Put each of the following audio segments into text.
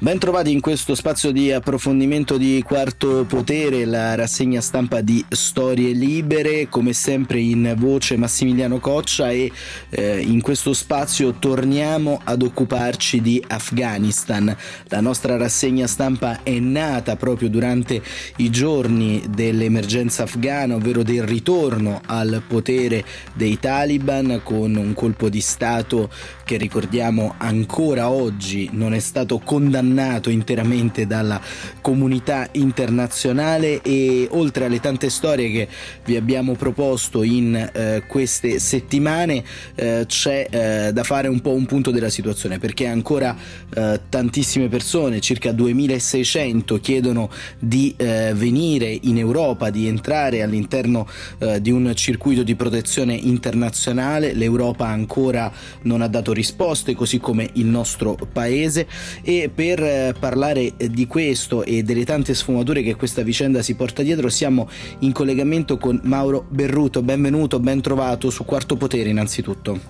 Bentrovati in questo spazio di approfondimento di Quarto Potere, la rassegna stampa di Storie Libere, come sempre in voce Massimiliano Coccia e eh, in questo spazio torniamo ad occuparci di Afghanistan. La nostra rassegna stampa è nata proprio durante i giorni dell'emergenza afghana, ovvero del ritorno al potere dei Taliban con un colpo di Stato che ricordiamo ancora oggi non è stato condannato condannato interamente dalla comunità internazionale e oltre alle tante storie che vi abbiamo proposto in eh, queste settimane eh, c'è eh, da fare un po' un punto della situazione perché ancora eh, tantissime persone, circa 2600 chiedono di eh, venire in Europa, di entrare all'interno eh, di un circuito di protezione internazionale, l'Europa ancora non ha dato risposte così come il nostro paese. E per per eh, parlare eh, di questo e delle tante sfumature che questa vicenda si porta dietro siamo in collegamento con Mauro Berruto. Benvenuto, ben trovato su Quarto Potere innanzitutto.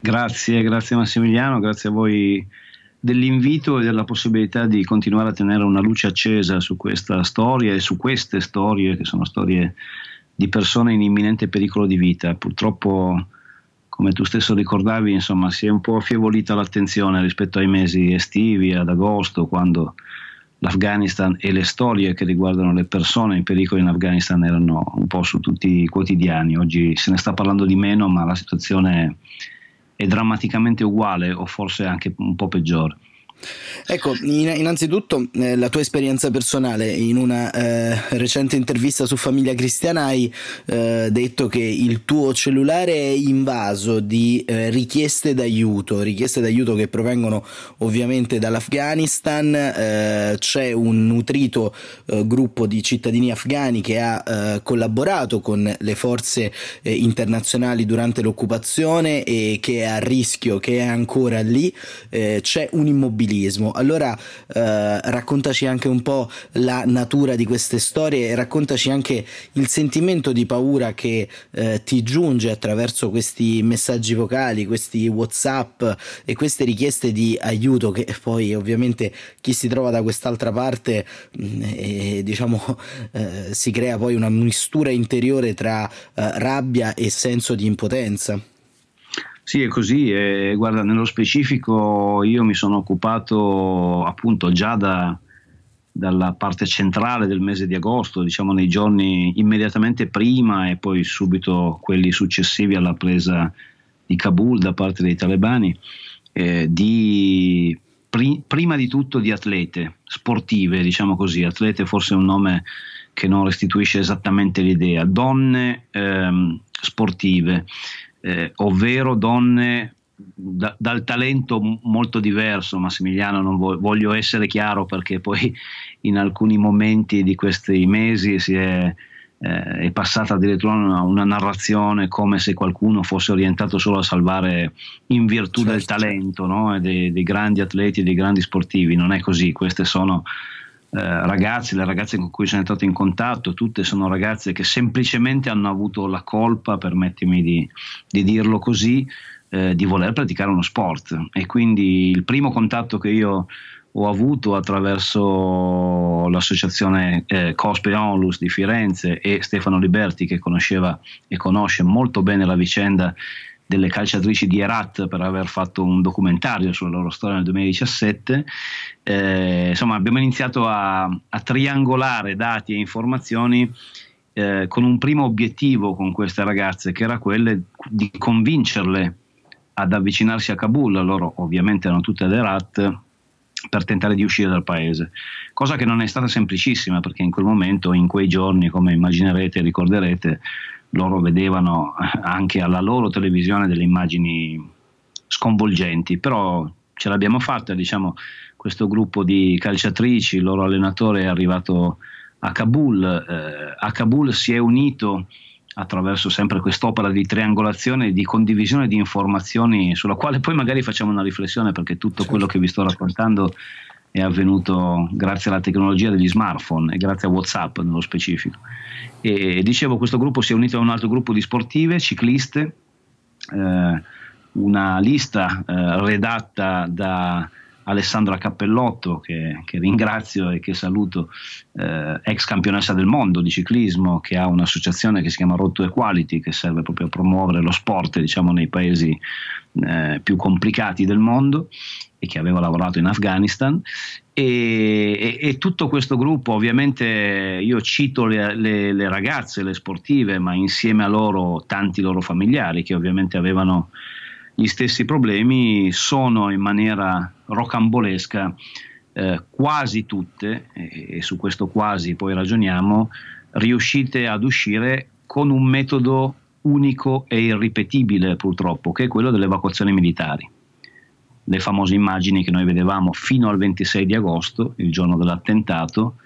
Grazie, grazie Massimiliano, grazie a voi dell'invito e della possibilità di continuare a tenere una luce accesa su questa storia e su queste storie che sono storie di persone in imminente pericolo di vita. Purtroppo come tu stesso ricordavi, insomma, si è un po' affievolita l'attenzione rispetto ai mesi estivi, ad agosto, quando l'Afghanistan e le storie che riguardano le persone in pericolo in Afghanistan erano un po' su tutti i quotidiani. Oggi se ne sta parlando di meno, ma la situazione è drammaticamente uguale o forse anche un po' peggiore. Ecco, innanzitutto eh, la tua esperienza personale, in una eh, recente intervista su Famiglia Cristiana hai eh, detto che il tuo cellulare è invaso di eh, richieste d'aiuto, richieste d'aiuto che provengono ovviamente dall'Afghanistan, eh, c'è un nutrito eh, gruppo di cittadini afghani che ha collaborato con le forze internazionali durante l'occupazione e che è a rischio, che è ancora lì, c'è un immobiliare immobilismo. Allora eh, raccontaci anche un po' la natura di queste storie e raccontaci anche il sentimento di paura che eh, ti giunge attraverso questi messaggi vocali, questi WhatsApp e queste richieste di aiuto che poi ovviamente chi si trova da quest'altra parte mm, diciamo eh, si crea poi una mistura interiore tra eh, rabbia e senso di impotenza. Sì, è così. E, guarda, nello specifico io mi sono occupato appunto già da, dalla parte centrale del mese di agosto, diciamo nei giorni immediatamente prima e poi subito quelli successivi alla presa di Kabul da parte dei talebani, eh, di, pri, prima di tutto di atlete sportive, diciamo così, atlete forse è un nome che non restituisce esattamente l'idea, donne ehm, sportive eh, ovvero donne da, dal talento molto diverso, Massimiliano, non voglio, voglio essere chiaro perché poi in alcuni momenti di questi mesi si è, eh, è passata addirittura una, una, narrazione come se qualcuno fosse orientato solo a salvare in virtù certo. del talento no? dei, dei grandi atleti e dei grandi sportivi, non è così, queste sono ragazzi, le ragazze con cui sono entrato in contatto, tutte sono ragazze che semplicemente hanno avuto la colpa, permettimi di, di dirlo così, eh, di voler praticare uno sport. E quindi il primo contatto che io ho avuto attraverso l'associazione eh, Cospe Onlus di Firenze e Stefano Liberti che conosceva e conosce molto bene la vicenda delle calciatrici di Herat per aver fatto un documentario sulla loro storia nel 2017. Eh, insomma, abbiamo iniziato a, a, triangolare dati e informazioni eh, con un primo obiettivo con queste ragazze, che era quello di convincerle ad avvicinarsi a Kabul. Loro ovviamente erano tutte ad Herat per tentare di uscire dal paese, cosa che non è stata semplicissima perché in quel momento, in quei giorni, come immaginerete e ricorderete, loro vedevano anche alla loro televisione delle immagini sconvolgenti, però ce l'abbiamo fatta, diciamo, questo gruppo di calciatrici, il loro allenatore è arrivato a Kabul, eh, a Kabul si è unito attraverso sempre quest'opera di triangolazione e di condivisione di informazioni sulla quale poi magari facciamo una riflessione perché tutto quello che vi sto raccontando è avvenuto grazie alla tecnologia degli smartphone e grazie a Whatsapp nello specifico. E dicevo, questo gruppo si è unito a un altro gruppo di sportive, cicliste, eh, una lista eh, redatta da Alessandra Cappellotto, che, che, ringrazio e che saluto, eh, ex campionessa del mondo di ciclismo, che ha un'associazione che si chiama Rotto Equality, che serve proprio a promuovere lo sport diciamo, nei paesi eh, più complicati del mondo e che aveva lavorato in Afghanistan. E, e, e tutto questo gruppo, ovviamente io cito le, le, le ragazze, le sportive, ma insieme a loro tanti loro familiari che ovviamente avevano gli stessi problemi sono in maniera rocambolesca eh, quasi tutte, e, e su questo quasi poi ragioniamo, riuscite ad uscire con un metodo unico e irripetibile purtroppo, che è quello delle evacuazioni militari. Le famose immagini che noi vedevamo fino al 26 di agosto, il giorno dell'attentato,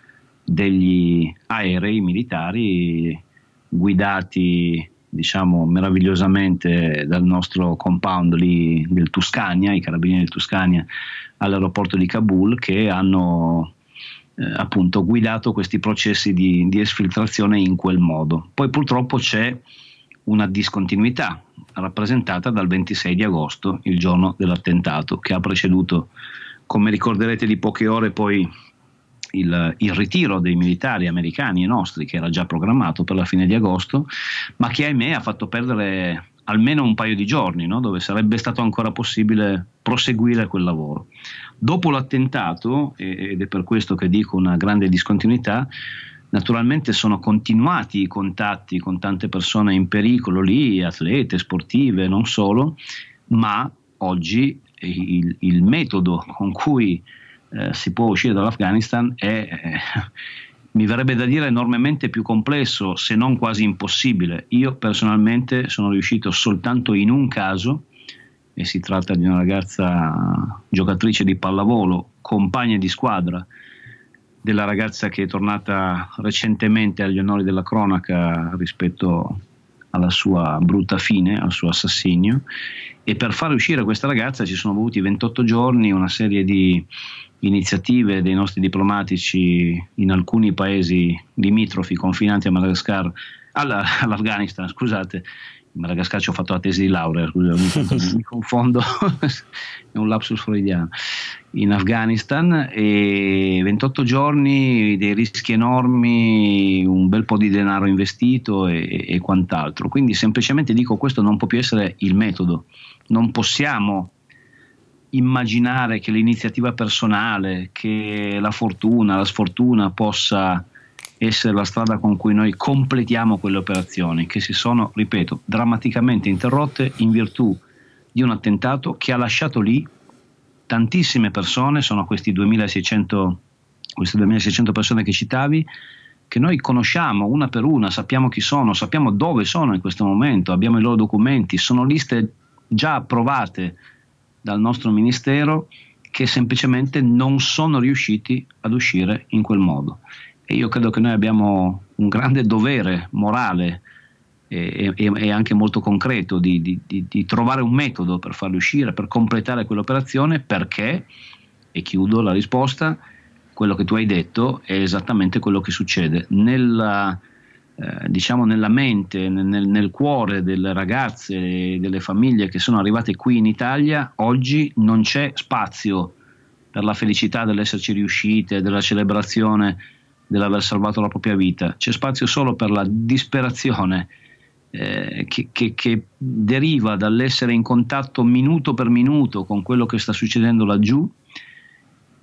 degli aerei militari guidati diciamo meravigliosamente dal nostro compound lì del Tuscania, i carabinieri del Tuscania all'aeroporto di Kabul che hanno eh, appunto guidato questi processi di, di esfiltrazione in quel modo. Poi purtroppo c'è una discontinuità rappresentata dal 26 di agosto, il giorno dell'attentato, che ha preceduto, come ricorderete di poche ore poi il, il, ritiro dei militari americani e nostri, che era già programmato per la fine di agosto, ma che ahimè ha fatto perdere almeno un paio di giorni, no? dove sarebbe stato ancora possibile proseguire quel lavoro. Dopo l'attentato, ed è per questo che dico una grande discontinuità, naturalmente sono continuati i contatti con tante persone in pericolo lì, atlete, sportive, non solo, ma oggi il, il metodo con cui eh, si può uscire dall'Afghanistan è, eh, mi verrebbe da dire, enormemente più complesso, se non quasi impossibile. Io personalmente sono riuscito soltanto in un caso, e si tratta di una ragazza giocatrice di pallavolo, compagna di squadra della ragazza che è tornata recentemente agli onori della cronaca rispetto alla sua brutta fine, al suo assassinio. E per far uscire questa ragazza ci sono voluti 28 giorni, una serie di iniziative dei nostri diplomatici in alcuni paesi limitrofi, confinanti a Madagascar, alla, all'Afghanistan, scusate, Madagascar ci ho fatto la tesi di laurea, mi confondo, è un lapsus freudiano, in Afghanistan e 28 giorni, dei rischi enormi, un bel po' di denaro investito e, e quant'altro. Quindi semplicemente dico questo non può più essere il metodo, non possiamo immaginare che l'iniziativa personale, che la fortuna, la sfortuna possa essere la strada con cui noi completiamo quelle operazioni che si sono, ripeto, drammaticamente interrotte in virtù di un attentato che ha lasciato lì tantissime persone, sono questi 2600, queste 2600 persone che citavi, che noi conosciamo una per una, sappiamo chi sono, sappiamo dove sono in questo momento, abbiamo i loro documenti, sono liste già approvate dal nostro ministero che semplicemente non sono riusciti ad uscire in quel modo. E io credo che noi abbiamo un grande dovere morale e, e, e anche molto concreto di, di, di, di, trovare un metodo per farli uscire, per completare quell'operazione, perché, e chiudo la risposta, quello che tu hai detto è esattamente quello che succede. Nella, eh, diciamo nella mente, nel, nel, cuore delle ragazze e delle famiglie che sono arrivate qui in Italia, oggi non c'è spazio per la felicità dell'esserci riuscite, della celebrazione dell'aver salvato la propria vita, c'è spazio solo per la disperazione eh, che, che, che deriva dall'essere in contatto minuto per minuto con quello che sta succedendo laggiù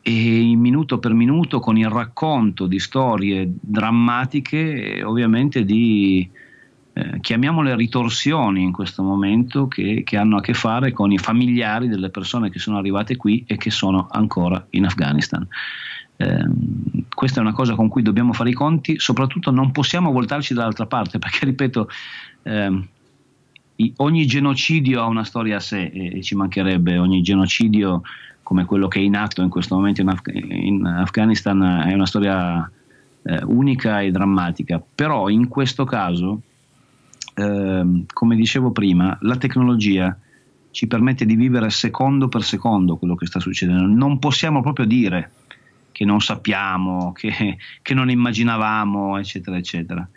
e minuto per minuto con il racconto di storie drammatiche, ovviamente di, eh, chiamiamole ritorsioni in questo momento, che, che, hanno a che fare con i familiari delle persone che sono arrivate qui e che sono ancora in Afghanistan. Eh, questa è una cosa con cui dobbiamo fare i conti, soprattutto non possiamo voltarci dall'altra parte, perché ripeto, eh, ogni genocidio ha una storia a sé e ci mancherebbe ogni genocidio come quello che è in atto in questo momento in, Af- in Afghanistan è una storia eh, unica e drammatica, però in questo caso, eh, come dicevo prima, la tecnologia ci permette di vivere secondo per secondo quello che sta succedendo. Non possiamo proprio dire che non sappiamo, che, che non immaginavamo, eccetera, eccetera.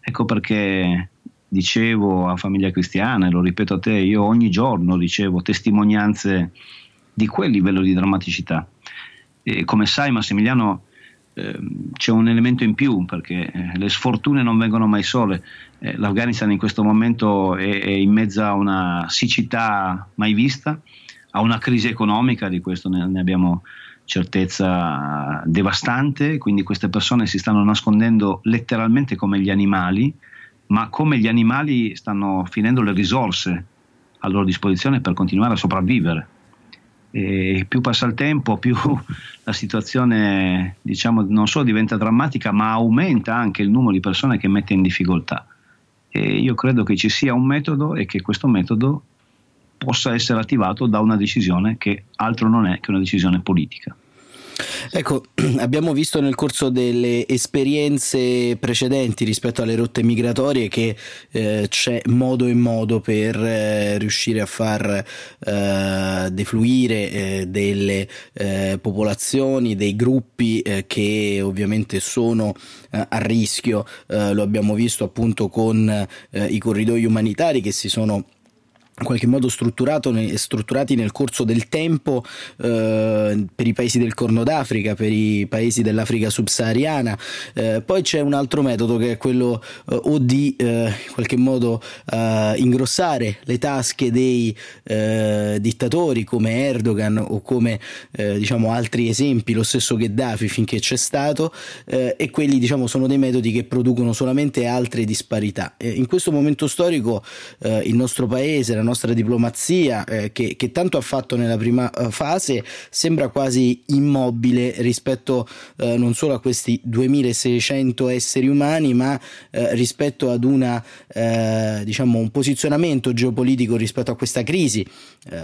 Ecco perché dicevo a Famiglia Cristiana, e lo ripeto a te, io ogni giorno ricevo testimonianze di quel livello di drammaticità. E come sai Massimiliano eh, c'è un elemento in più perché eh, le sfortune non vengono mai sole. Eh, L'Afghanistan in questo momento è, in mezzo a una siccità mai vista, a una crisi economica, di questo ne, abbiamo certezza devastante, quindi queste persone si stanno nascondendo letteralmente come gli animali, ma come gli animali stanno finendo le risorse a loro disposizione per continuare a sopravvivere. E più passa il tempo, più la situazione diciamo, non solo diventa drammatica, ma aumenta anche il numero di persone che mette in difficoltà. E io credo che ci sia un metodo e che questo metodo possa essere attivato da una decisione che altro non è che una decisione politica. Ecco, abbiamo visto nel corso delle esperienze precedenti rispetto alle rotte migratorie che eh, c'è modo e modo per eh, riuscire a far eh, defluire eh, delle eh, popolazioni, dei gruppi eh, che ovviamente sono a rischio. lo abbiamo visto appunto con i corridoi umanitari che si sono in qualche modo strutturati nel corso del tempo eh, per i paesi del Corno d'Africa, per i paesi dell'Africa subsahariana. Eh, poi c'è un altro metodo che è quello eh, o di eh, in qualche modo eh, ingrossare le tasche dei eh, dittatori come Erdogan o come diciamo altri esempi, lo stesso Gheddafi finché c'è stato, e quelli diciamo sono dei metodi che producono solamente altre disparità. in questo momento storico il nostro paese, la nostra diplomazia eh, che, che, tanto ha fatto nella prima uh, fase sembra quasi immobile rispetto uh, non solo a questi 2600 esseri umani ma uh, rispetto ad una diciamo un posizionamento geopolitico rispetto a questa crisi.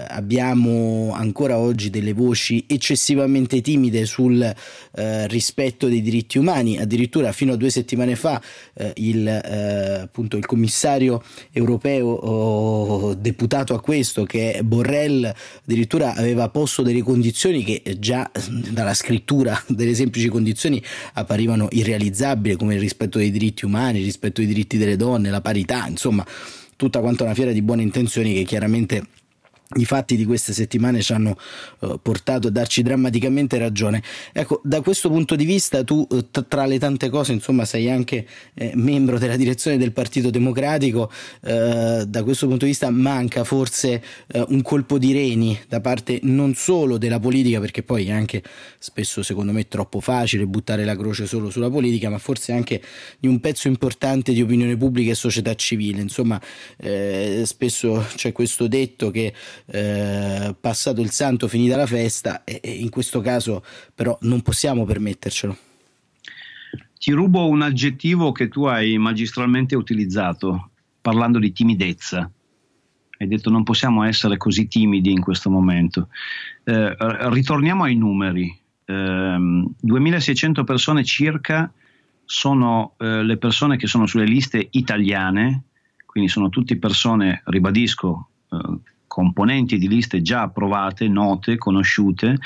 Abbiamo ancora oggi delle voci eccessivamente timide sul rispetto dei diritti umani. Addirittura fino a due settimane fa il, appunto, il commissario europeo oh, deputato a questo che Borrell addirittura aveva posto delle condizioni che già dalla scrittura delle semplici condizioni apparivano irrealizzabili come il rispetto dei diritti umani, il rispetto dei diritti delle donne, la parità, insomma tutta quanta una fiera di buone intenzioni che chiaramente i fatti di queste settimane ci hanno uh, portato a darci drammaticamente ragione. Ecco, da questo punto di vista tu uh, t- tra le tante cose, insomma, sei anche eh, membro della direzione del Partito Democratico, uh, da questo punto di vista manca forse un colpo di reni da parte non solo della politica, perché poi è anche spesso secondo me troppo facile buttare la croce solo sulla politica, ma forse anche di un pezzo importante di opinione pubblica e società civile. Insomma, eh, spesso c'è questo detto che eh, passato il santo finita la festa e, e in questo caso però non possiamo permettercelo. Ti rubo un aggettivo che tu hai magistralmente utilizzato parlando di timidezza. Hai detto non possiamo essere così timidi in questo momento. Eh, ritorniamo ai numeri. Eh, 2600 persone circa sono eh, le persone che sono sulle liste italiane, quindi sono tutte persone, ribadisco, eh, componenti di liste già approvate, note, conosciute,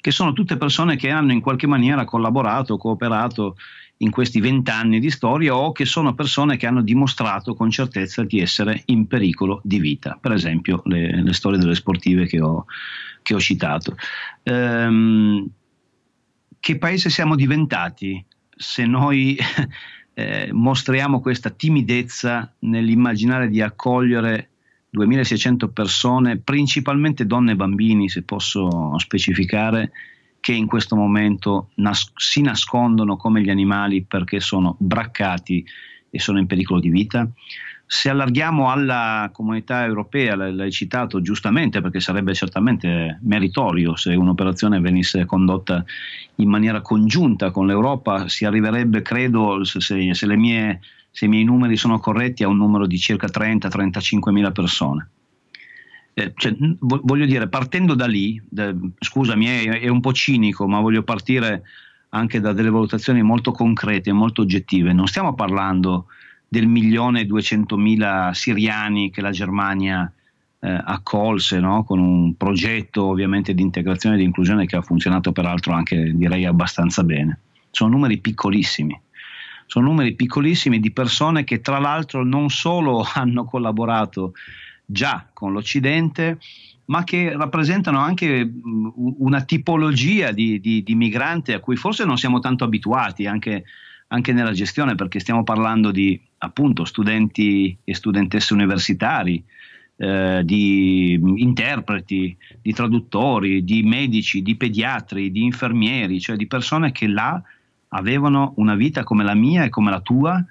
che sono tutte persone che hanno in qualche maniera collaborato, cooperato in questi vent'anni di storia o che sono persone che hanno dimostrato con certezza di essere in pericolo di vita, per esempio le, le storie delle sportive che ho, che ho citato. Ehm, che paese siamo diventati se noi eh, mostriamo questa timidezza nell'immaginare di accogliere 2600 persone, principalmente donne e bambini, se posso specificare, che in questo momento nas- si nascondono come gli animali perché sono braccati e sono in pericolo di vita. Se allarghiamo alla comunità europea, l'hai citato giustamente perché sarebbe certamente meritorio se un'operazione venisse condotta in maniera congiunta con l'Europa, si arriverebbe, credo, se, se le mie se i miei numeri sono corretti, a un numero di circa 30-35 mila persone. Eh, cioè, voglio dire, partendo da lì, da, scusami, è, è un po' cinico, ma voglio partire anche da delle valutazioni molto concrete molto oggettive. Non stiamo parlando del milione e duecentomila siriani che la Germania eh, accolse no? con un progetto ovviamente di integrazione e di inclusione che ha funzionato peraltro anche direi abbastanza bene. Sono numeri piccolissimi sono numeri piccolissimi di persone che tra l'altro non solo hanno collaborato già con l'Occidente, ma che rappresentano anche una tipologia di, di, di migrante a cui forse non siamo tanto abituati anche, anche, nella gestione, perché stiamo parlando di appunto studenti e studentesse universitari, eh, di interpreti, di traduttori, di medici, di pediatri, di infermieri, cioè di persone che là avevano una vita come la mia e come la tua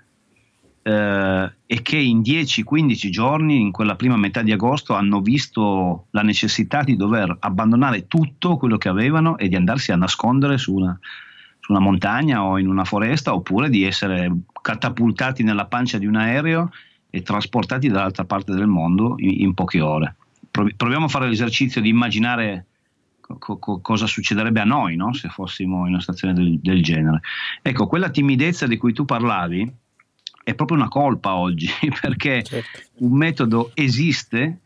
eh, e che in 10-15 giorni, in quella prima metà di agosto, hanno visto la necessità di dover abbandonare tutto quello che avevano e di andarsi a nascondere su una, su una montagna o in una foresta oppure di essere catapultati nella pancia di un aereo e trasportati dall'altra parte del mondo in, in poche ore. Proviamo a fare l'esercizio di immaginare co- co- cosa succederebbe a noi no? se fossimo in una situazione del, del genere. Ecco, quella timidezza di cui tu parlavi, è proprio una colpa oggi, perché certo. un metodo esiste,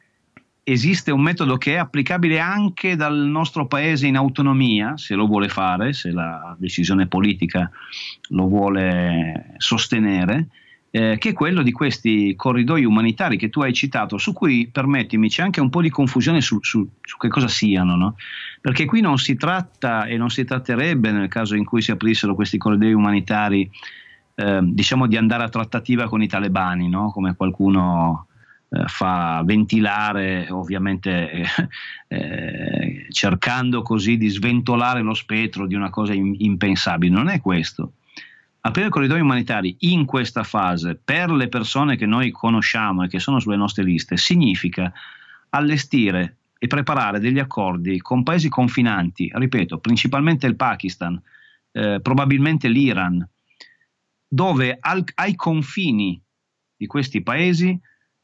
esiste un metodo che è applicabile anche dal nostro paese in autonomia, se lo vuole fare, se la decisione politica lo vuole sostenere, eh, che è quello di questi corridoi umanitari che tu hai citato, su cui, permettimi, c'è anche un po' di confusione su, su, su che cosa siano, no? perché qui non si tratta e non si tratterebbe nel caso in cui si aprissero questi corridoi umanitari eh, diciamo di andare a trattativa con i talebani, no? come qualcuno eh, fa ventilare, ovviamente eh, eh, cercando così di sventolare lo spettro di una cosa in, impensabile. Non è questo. Aprire corridoi umanitari in questa fase per le persone che noi conosciamo e che sono sulle nostre liste significa allestire e preparare degli accordi con paesi confinanti, ripeto, principalmente il Pakistan, eh, probabilmente l'Iran, dove al, ai confini di questi paesi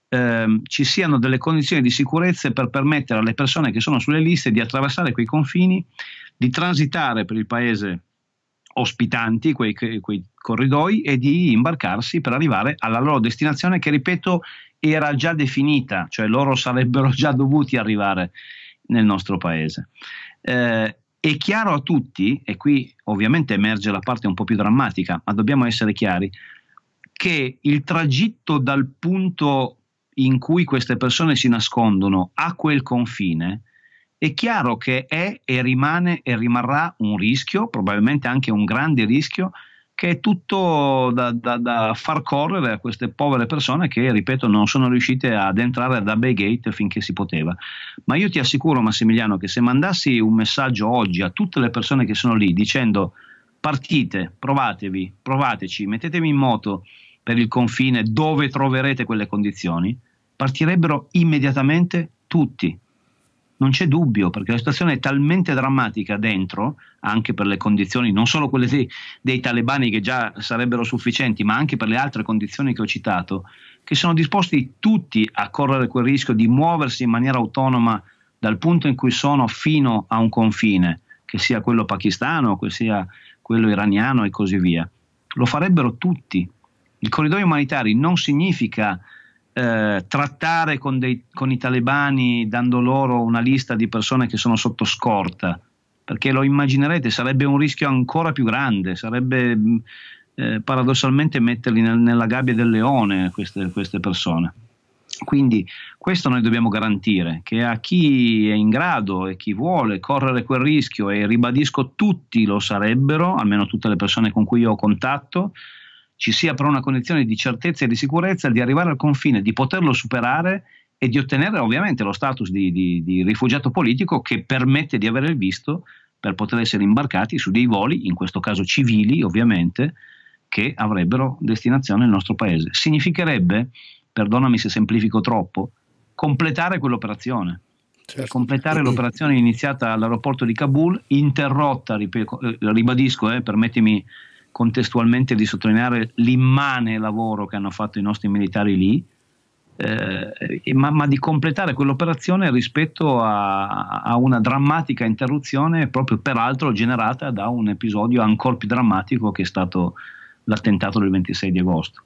ehm, ci siano delle condizioni di sicurezza per permettere alle persone che sono sulle liste di attraversare quei confini, di transitare per il paese ospitanti quei, quei corridoi e di imbarcarsi per arrivare alla loro destinazione che, ripeto, era già definita, cioè loro sarebbero già dovuti arrivare nel nostro paese. Eh, è chiaro a tutti, e qui ovviamente emerge la parte un po' più drammatica, ma dobbiamo essere chiari, che il tragitto dal punto in cui queste persone si nascondono a quel confine è chiaro che è e rimane e rimarrà un rischio, probabilmente anche un grande rischio, che è tutto da, da, da, far correre a queste povere persone che, ripeto, non sono riuscite ad entrare da Bay Gate finché si poteva. Ma io ti assicuro, Massimiliano, che se mandassi un messaggio oggi a tutte le persone che sono lì dicendo partite, provatevi, provateci, mettetevi in moto per il confine dove troverete quelle condizioni, partirebbero immediatamente tutti non c'è dubbio, perché la situazione è talmente drammatica dentro, anche per le condizioni, non solo quelle dei, dei talebani che già sarebbero sufficienti, ma anche per le altre condizioni che ho citato, che sono disposti tutti a correre quel rischio di muoversi in maniera autonoma dal punto in cui sono fino a un confine, che sia quello pakistano, che sia quello iraniano e così via. Lo farebbero tutti. Il corridoio umanitario non significa eh, trattare con, dei, con, i talebani dando loro una lista di persone che sono sotto scorta, perché lo immaginerete, sarebbe un rischio ancora più grande, sarebbe mm, eh, paradossalmente metterli nel, nella gabbia del leone queste, queste persone. Quindi questo noi dobbiamo garantire, che a chi è in grado e chi vuole correre quel rischio, e ribadisco tutti lo sarebbero, almeno tutte le persone con cui io ho contatto, ci sia però una condizione di certezza e di sicurezza di arrivare al confine, di poterlo superare e di ottenere ovviamente lo status di, di, di rifugiato politico che permette di avere il visto per poter essere imbarcati su dei voli, in questo caso civili ovviamente, che avrebbero destinazione nel nostro paese. Significherebbe, perdonami se semplifico troppo, completare quell'operazione. Certo. Completare l'operazione iniziata all'aeroporto di Kabul, interrotta, eh, ribadisco, eh, permettimi contestualmente di sottolineare l'immane lavoro che hanno fatto i nostri militari lì, eh, ma, ma, di completare quell'operazione rispetto a, a, una drammatica interruzione, proprio peraltro generata da un episodio ancora più drammatico che è stato l'attentato del 26 di agosto.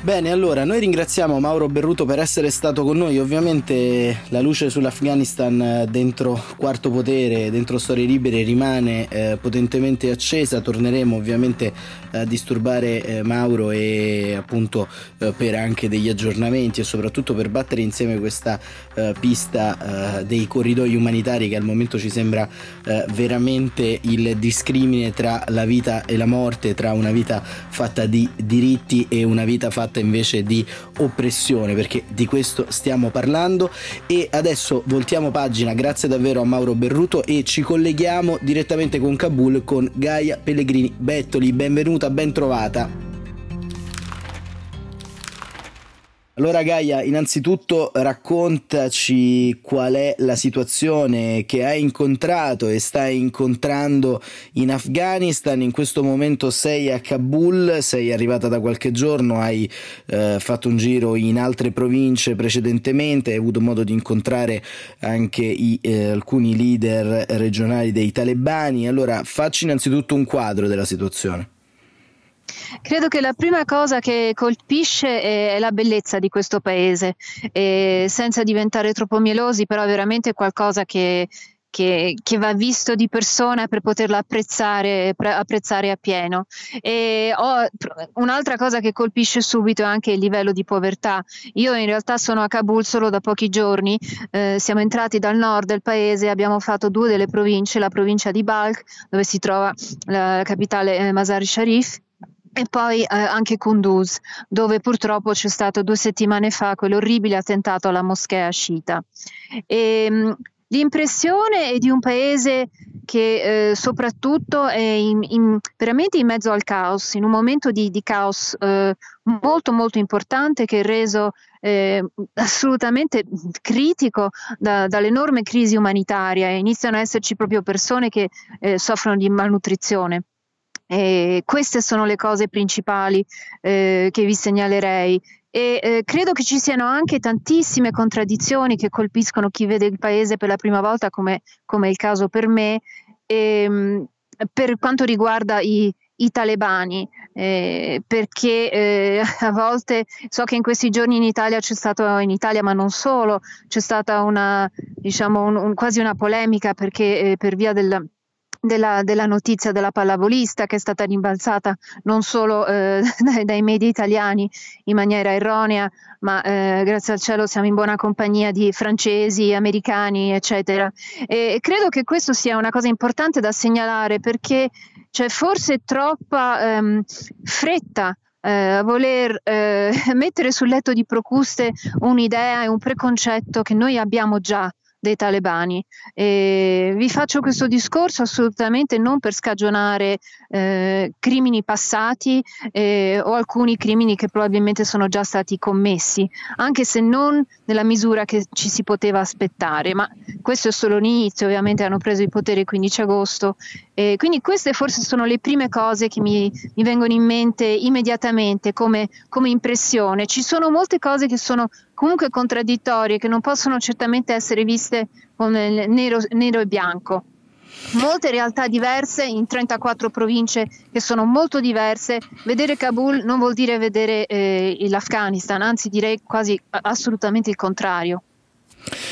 Bene, allora noi ringraziamo Mauro Berruto per essere stato con noi. Ovviamente la luce sull'Afghanistan eh, dentro Quarto Potere, dentro Storie Libere rimane eh, potentemente accesa. Torneremo ovviamente a disturbare eh, Mauro e appunto eh, per anche degli aggiornamenti e soprattutto per battere insieme questa eh, pista eh, dei corridoi umanitari che al momento ci sembra veramente il discrimine tra la vita e la morte, tra una vita fatta di diritti e una vita fatta fatta invece di oppressione, perché di questo stiamo parlando. E adesso voltiamo pagina, grazie davvero a Mauro Berruto e ci colleghiamo direttamente con Kabul con Gaia Pellegrini Bettoli. Benvenuta, ben trovata. Allora Gaia, innanzitutto raccontaci qual è la situazione che hai incontrato e stai incontrando in Afghanistan. In questo momento sei a Kabul, sei arrivata da qualche giorno, hai eh, fatto un giro in altre province precedentemente, hai avuto modo di incontrare anche i, eh, alcuni leader regionali dei talebani. Allora facci innanzitutto un quadro della situazione. Credo che la prima cosa che colpisce è la bellezza di questo paese, e senza diventare troppo mielosi, però è veramente qualcosa che, che, che, va visto di persona per poterlo apprezzare, apprezzare appieno. E ho, un'altra cosa che colpisce subito è anche il livello di povertà. Io in realtà sono a Kabul solo da pochi giorni, eh, siamo entrati dal nord del paese, abbiamo fatto due delle province, la provincia di Balkh, dove si trova la capitale eh, Mazar Sharif, e poi eh, anche Kunduz, dove purtroppo c'è stato due settimane fa quell'orribile attentato alla moschea sciita. E, mh, l'impressione è di un paese che eh, soprattutto è in, in, veramente in mezzo al caos, in un momento di, di caos eh, molto molto importante che è reso eh, assolutamente critico da, dall'enorme crisi umanitaria iniziano ad esserci proprio persone che eh, soffrono di malnutrizione. E queste sono le cose principali eh, che vi segnalerei. E eh, credo che ci siano anche tantissime contraddizioni che colpiscono chi vede il paese per la prima volta, come, come è il caso per me, e, ehm, per quanto riguarda i, i talebani, eh, perché eh, a volte so che in questi giorni in Italia c'è stato, in Italia ma non solo, c'è stata una, diciamo, un, un, quasi una polemica perché eh, per via del della, della, notizia della pallavolista che è stata rimbalzata non solo eh, dai, dai, media italiani in maniera erronea, ma eh, grazie al cielo siamo in buona compagnia di francesi, americani, eccetera. E credo che questo sia una cosa importante da segnalare perché c'è forse troppa ehm, fretta eh, voler eh, mettere sul letto di Procuste un'idea e un preconcetto che noi abbiamo già dei talebani. E vi faccio questo discorso assolutamente non per scagionare eh, crimini passati eh, o alcuni crimini che probabilmente sono già stati commessi, anche se non nella misura che ci si poteva aspettare, ma questo è solo l'inizio, ovviamente hanno preso il potere il 15 agosto, e quindi queste forse sono le prime cose che mi, mi vengono in mente immediatamente come, come impressione. Ci sono molte cose che sono comunque contraddittorie, che non possono certamente essere viste con nero, nero e bianco molte realtà diverse in 34 province che sono molto diverse. Vedere Kabul non vuol dire vedere eh, l'Afghanistan, anzi direi quasi assolutamente il contrario.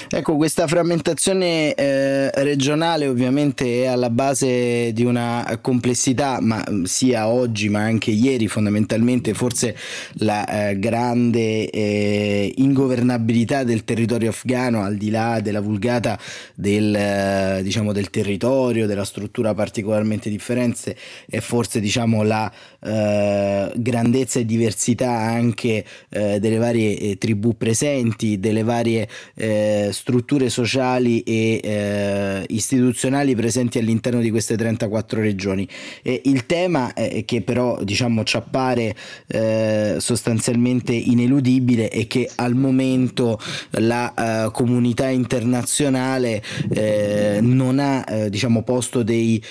Ecco, questa frammentazione eh, regionale ovviamente è alla base di una complessità, ma mm, sia oggi ma anche ieri fondamentalmente forse la eh, grande eh, ingovernabilità del territorio afghano al di là della vulgata del, eh, diciamo, del territorio, della struttura particolarmente differente è forse diciamo, la eh, grandezza e diversità anche eh, delle varie tribù presenti, delle varie eh, strutture sociali e eh, istituzionali presenti all'interno di queste 34 regioni. E il tema eh, che però diciamo ci appare eh, sostanzialmente ineludibile è che al momento la uh, comunità internazionale eh, non ha eh, diciamo posto dei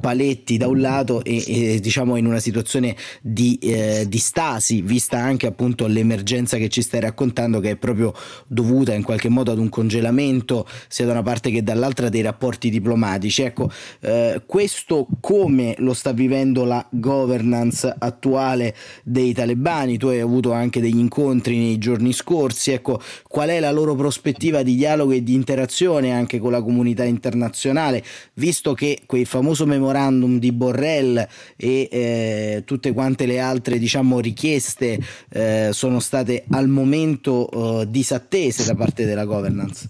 paletti da un lato e, e, diciamo in una situazione di, di stasi vista anche appunto l'emergenza che ci stai raccontando che è proprio dovuta in qualche qualche modo ad un congelamento sia da una parte che dall'altra dei rapporti diplomatici. Ecco, eh, questo come lo sta vivendo la governance attuale dei talebani? Tu hai avuto anche degli incontri nei giorni scorsi, ecco, qual è la loro prospettiva di dialogo e di interazione anche con la comunità internazionale, visto che quel famoso memorandum di Borrell e eh, tutte quante le altre diciamo richieste eh, sono state al momento eh, disattese da parte della governance?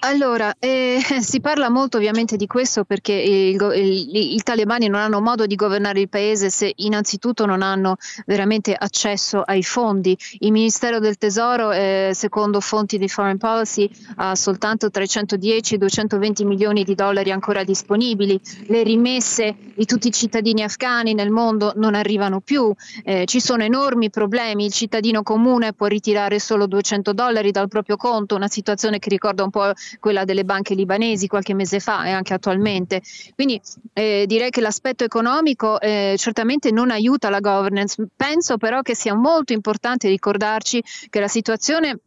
Allora, eh, si parla molto ovviamente di questo perché i talebani non hanno modo di governare il paese se innanzitutto non hanno veramente accesso ai fondi. Il Ministero del Tesoro, eh, secondo fonti di Foreign Policy, ha soltanto 310-220 milioni di dollari ancora disponibili. Le rimesse di tutti i cittadini afghani nel mondo non arrivano più. Eh, ci sono enormi problemi. Il cittadino comune può ritirare solo 200 dollari dal proprio conto, una situazione che ricorda ricorda un po' quella delle banche libanesi qualche mese fa e anche attualmente. Quindi eh, direi che l'aspetto economico eh, certamente non aiuta la governance. Penso però che sia molto importante ricordarci che la situazione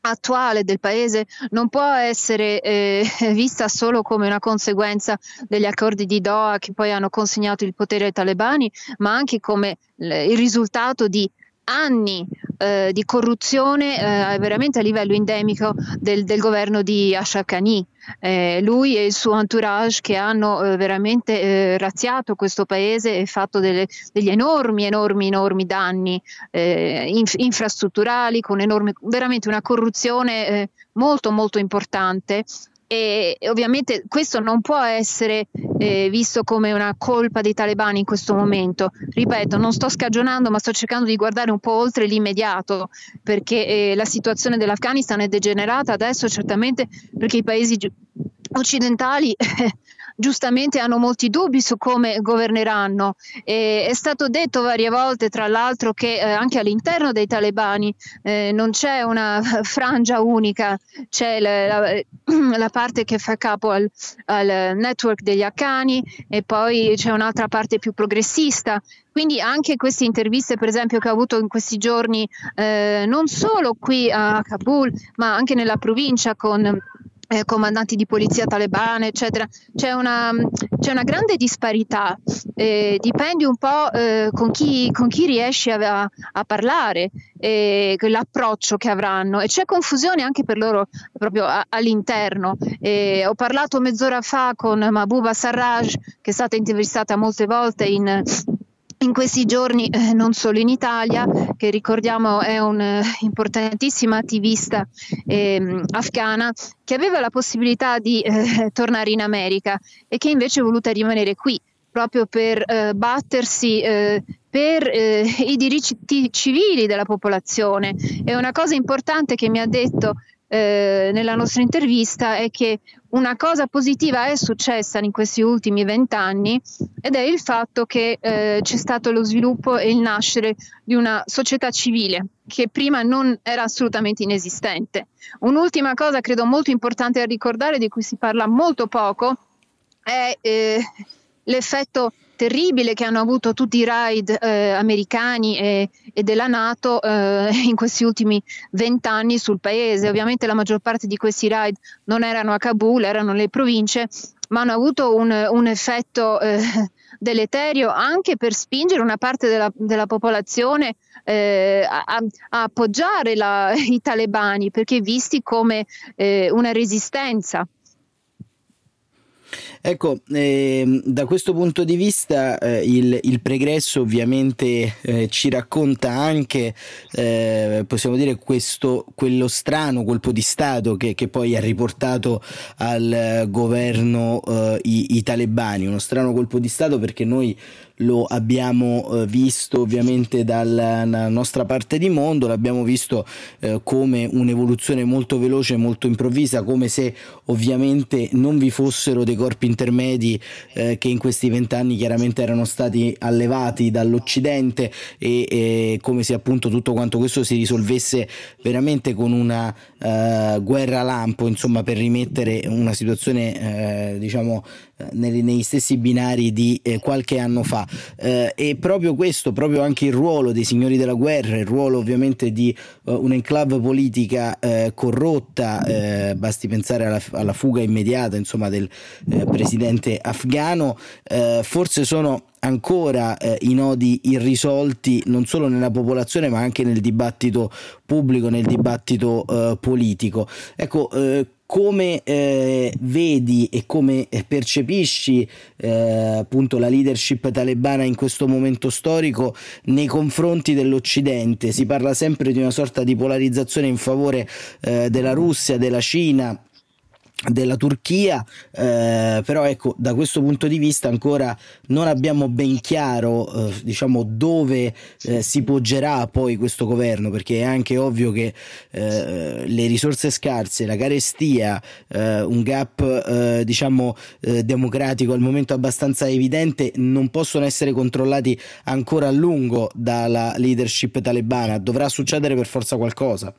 attuale del paese non può essere eh, vista solo come una conseguenza degli accordi di Doha che poi hanno consegnato il potere ai talebani, ma anche come il risultato di anni eh, di corruzione eh, veramente a livello endemico del, del governo di Ashraf Ghani. Eh, lui e il suo entourage che hanno eh, veramente eh, razziato questo paese e fatto delle, degli enormi, enormi, enormi danni eh, inf- infrastrutturali con enorme, veramente una corruzione molto, molto importante e ovviamente questo non può essere eh, visto come una colpa dei talebani in questo momento. Ripeto, non sto scagionando, ma sto cercando di guardare un po' oltre l'immediato, perché eh, la situazione dell'Afghanistan è degenerata adesso certamente perché i paesi occidentali giustamente hanno molti dubbi su come governeranno. E è stato detto varie volte, tra l'altro, che eh, anche all'interno dei talebani eh, non c'è una frangia unica, c'è la, la, la parte che fa capo al, al network degli Akani e poi c'è un'altra parte più progressista. Quindi anche queste interviste, per esempio, che ho avuto in questi giorni, eh, non solo qui a Kabul, ma anche nella provincia con eh, comandanti di polizia talebane, eccetera. C'è una, c'è una grande disparità, eh, dipende un po' eh, con, chi, con, chi, riesci a, a parlare, l'approccio che avranno e c'è confusione anche per loro proprio a, all'interno. ho parlato mezz'ora fa con Mabuba Sarraj, che è stata intervistata molte volte in in questi giorni, eh, non solo in Italia, che ricordiamo è un'importantissima eh, attivista eh, afghana, che aveva la possibilità di eh, tornare in America e che invece è voluta rimanere qui proprio per eh, battersi eh, per i diritti civili della popolazione. È una cosa importante che mi ha detto eh, nella nostra intervista è che una cosa positiva è successa in questi ultimi vent'anni ed è il fatto che eh, c'è stato lo sviluppo e il nascere di una società civile che prima non era assolutamente inesistente. Un'ultima cosa credo molto importante da ricordare, di cui si parla molto poco, è eh, l'effetto terribile che hanno avuto tutti i raid eh, americani e, e, della Nato eh, in questi ultimi vent'anni sul paese. Ovviamente la maggior parte di questi raid non erano a Kabul, erano nelle province, ma hanno avuto un, un effetto eh, deleterio anche per spingere una parte della, della popolazione eh, a, a, appoggiare la, i talebani, perché visti come eh, una resistenza. Ecco, eh, da questo punto di vista eh, il, il, pregresso ovviamente eh, ci racconta anche, eh, possiamo dire, questo, quello strano colpo di Stato che, che poi ha riportato al governo eh, i, i talebani, uno strano colpo di Stato perché noi lo abbiamo eh, visto ovviamente dalla nostra parte di mondo, l'abbiamo visto eh, come un'evoluzione molto veloce, molto improvvisa, come se ovviamente non vi fossero dei corpi intermedi eh, che in questi vent'anni chiaramente erano stati allevati dall'Occidente e, e, come se appunto tutto quanto questo si risolvesse veramente con una uh, guerra lampo, insomma, per rimettere una situazione uh, diciamo nei, nei, stessi binari di eh, qualche anno fa eh, e proprio questo, proprio anche il ruolo dei signori della guerra, il ruolo ovviamente di uh, un'enclave politica eh, corrotta, eh, basti pensare alla, alla, fuga immediata insomma, del eh, presidente afghano, forse sono ancora eh, i nodi irrisolti non solo nella popolazione ma anche nel dibattito pubblico, nel dibattito eh, politico. Ecco, eh, come eh, vedi e come percepisci eh, appunto la leadership talebana in questo momento storico nei confronti dell'Occidente? Si parla sempre di una sorta di polarizzazione in favore eh, della Russia, della Cina della Turchia, eh, però ecco da questo punto di vista ancora non abbiamo ben chiaro eh, diciamo dove eh, si poggerà poi questo governo perché è anche ovvio che eh, le risorse scarse, la carestia, eh, un gap eh, diciamo democratico al momento abbastanza evidente non possono essere controllati ancora a lungo dalla leadership talebana, dovrà succedere per forza qualcosa.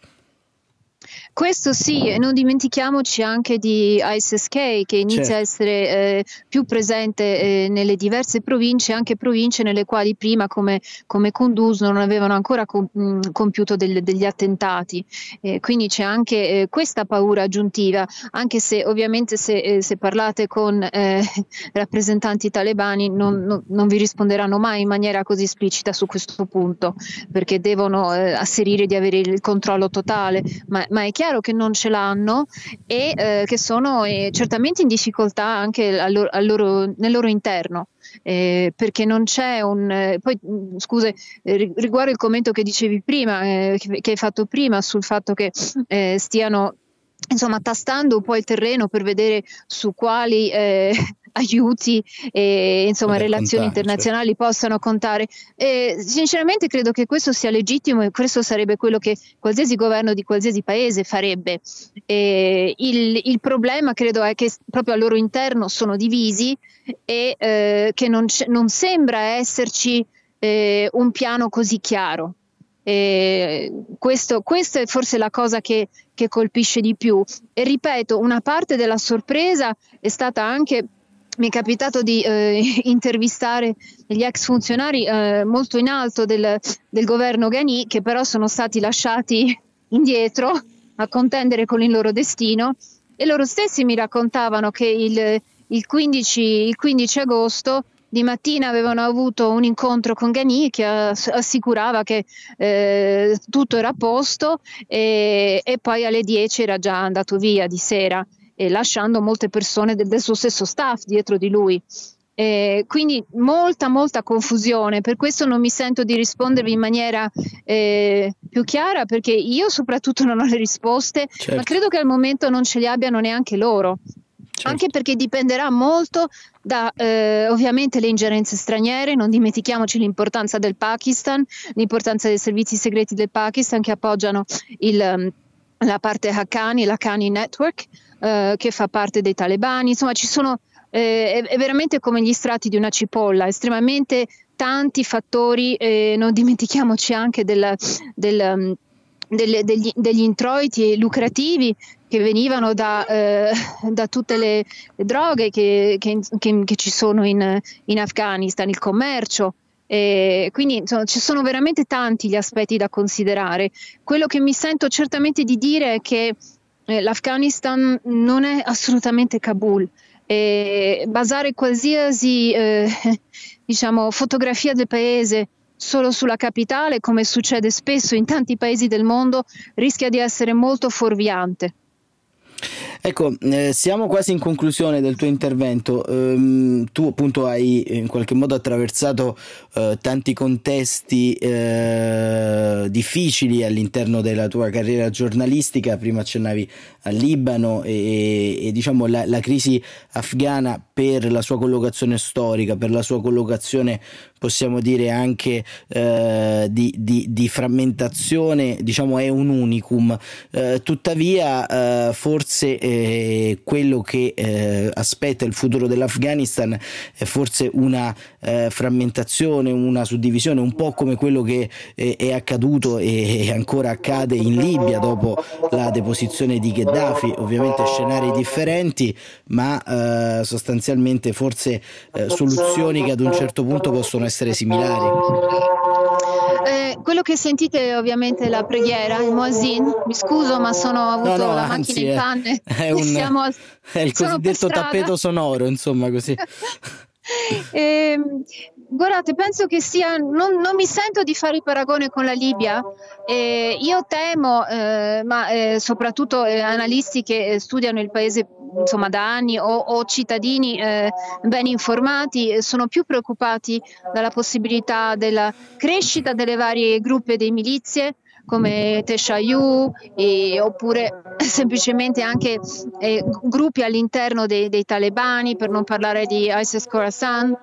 Questo sì, e non dimentichiamoci anche di ISSK che inizia certo. a essere eh, più presente eh, nelle diverse province, anche province nelle quali prima come, come Kunduz non avevano ancora com- mm, compiuto del, degli attentati. Eh, quindi c'è anche eh, questa paura aggiuntiva, anche se ovviamente se, eh, se parlate con eh, rappresentanti talebani non, non, non, vi risponderanno mai in maniera così esplicita su questo punto, perché devono asserire di avere il controllo totale, ma, ma è chiaro chiaro che non ce l'hanno e eh, che sono eh, certamente in difficoltà anche al loro, al loro, nel loro interno. Eh, perché non c'è un eh, poi mm, scuse eh, riguardo il commento che dicevi prima eh, che, che, hai fatto prima sul fatto che stiano insomma tastando un po' il terreno per vedere su quali eh, aiuti e insomma Poter relazioni contare, internazionali certo. possano contare. E, sinceramente credo che questo sia legittimo e questo sarebbe quello che qualsiasi governo di qualsiasi paese farebbe. Il, il problema credo è che proprio al loro interno sono divisi e eh, che non, non, sembra esserci eh, un piano così chiaro. Questo, questa è forse la cosa che, che colpisce di più. E ripeto, una parte della sorpresa è stata anche mi è capitato di eh, intervistare degli ex funzionari eh, molto in alto del, del, governo Ghani che però sono stati lasciati indietro a contendere con il loro destino. E loro stessi mi raccontavano che il, il, 15, il 15, agosto di mattina avevano avuto un incontro con Ghani che assicurava che eh, tutto era a posto e, e poi alle 10 era già andato via di sera eh, lasciando molte persone del, del, suo stesso staff dietro di lui. Eh, quindi molta molta confusione, per questo non mi sento di rispondervi in maniera eh, più chiara perché io soprattutto non ho le risposte, certo. ma credo che al momento non ce le abbiano neanche loro. Certo. Anche perché dipenderà molto da eh, ovviamente le ingerenze straniere, non dimentichiamoci l'importanza del Pakistan, l'importanza dei servizi segreti del Pakistan che appoggiano il, la parte Haqqani, l'Haqqani Network, eh, che fa parte dei talebani, insomma ci sono, eh, è, veramente come gli strati di una cipolla, estremamente tanti fattori, eh, non dimentichiamoci anche del, del, delle, degli, degli, introiti lucrativi che venivano da, eh, da tutte le, droghe che, che, che, che, ci sono in, in Afghanistan, il commercio. E quindi insomma, ci sono veramente tanti gli aspetti da considerare. Quello che mi sento certamente di dire è che eh, l'Afghanistan non è assolutamente Kabul. E basare qualsiasi eh, diciamo, fotografia del paese solo sulla capitale, come succede spesso in tanti paesi del mondo, rischia di essere molto fuorviante. Ecco, eh, siamo quasi in conclusione del tuo intervento. Um, tu appunto hai in qualche modo attraversato uh, tanti contesti uh, difficili all'interno della tua carriera giornalistica, prima accennavi al Libano e, e diciamo la, la, crisi afghana per la sua collocazione storica, per la sua collocazione possiamo dire anche eh, di, di, di, frammentazione, diciamo è un unicum. Eh, tuttavia, eh, forse eh, quello che eh, aspetta il futuro dell'Afghanistan è forse una eh, frammentazione, una suddivisione, un po' come quello che è accaduto e ancora accade in Libia dopo la deposizione di Gheddafi, ovviamente scenari differenti, ma sostanzialmente forse soluzioni che ad un certo punto possono essere similari. Eh, quello che sentite è ovviamente la preghiera, il muazzin. Mi scuso, ma sono avuto no, no, la anzi, macchina in panne. È, un, Siamo, è il cosiddetto tappeto sonoro, insomma, così. eh, guardate, penso che sia. Non, non, mi sento di fare il paragone con la Libia. Eh, io temo, eh, ma eh, soprattutto eh, analisti che studiano il paese insomma, da anni o, o cittadini eh, ben informati eh, sono più preoccupati dalla possibilità della crescita delle varie gruppi di milizie come Teshayu e, oppure semplicemente anche eh, gruppi all'interno dei, dei, talebani per non parlare di ISIS Khorasan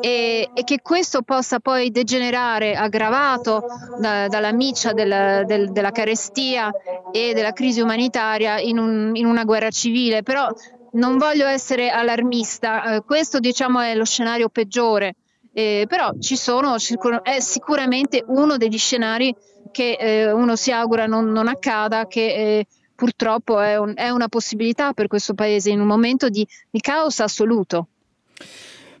e, e, che questo possa poi degenerare aggravato da, dalla miccia del, del, della carestia e della crisi umanitaria in, un, in una guerra civile. Però non voglio essere allarmista, eh, questo diciamo è lo scenario peggiore, eh, però ci sono, è sicuramente uno degli scenari che eh, uno si augura non, non accada, che eh, purtroppo è, un, è, una possibilità per questo paese in un momento di, di caos assoluto.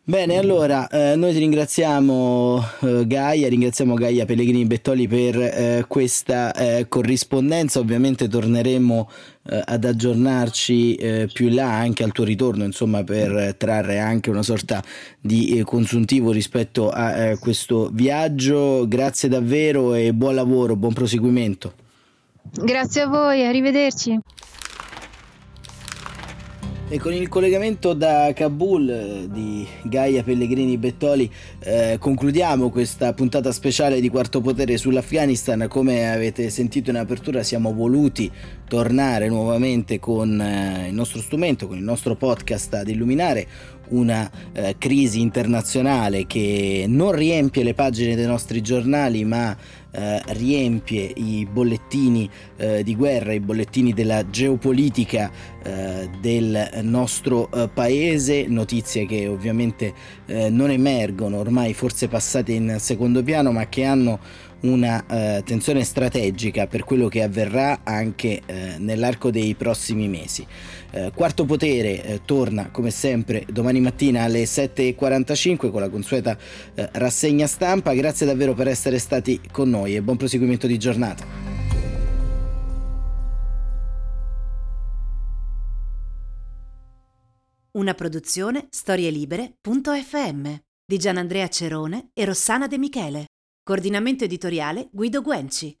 Bene, allora eh, noi ti ringraziamo eh, Gaia, ringraziamo Gaia Pellegrini Bettoli per eh, questa eh, corrispondenza, ovviamente torneremo eh, ad aggiornarci eh, più in là anche al tuo ritorno, insomma per trarre anche una sorta di consuntivo rispetto a questo viaggio. Grazie davvero e buon lavoro, buon proseguimento. Grazie a voi, arrivederci. E con il collegamento da Kabul eh, di Gaia Pellegrini Bettoli eh, concludiamo questa puntata speciale di Quarto Potere sull'Afghanistan. Come avete sentito in apertura siamo voluti tornare nuovamente con eh, il nostro strumento, con il nostro podcast ad illuminare una eh, crisi internazionale che non riempie le pagine dei nostri giornali ma eh, riempie i bollettini eh, di guerra, i bollettini della geopolitica eh, del nostro eh, paese, notizie che ovviamente eh, non emergono, ormai forse passate in secondo piano, ma che hanno una eh, tensione strategica per quello che avverrà anche eh, nell'arco dei prossimi mesi. Eh, quarto potere eh, torna come sempre domani mattina alle 7.45 con la consueta eh, rassegna stampa. Grazie davvero per essere stati con noi e buon proseguimento di giornata. Una produzione storielibere.fm di Gianandrea Cerone e Rossana De Michele. Coordinamento editoriale Guido Guenci.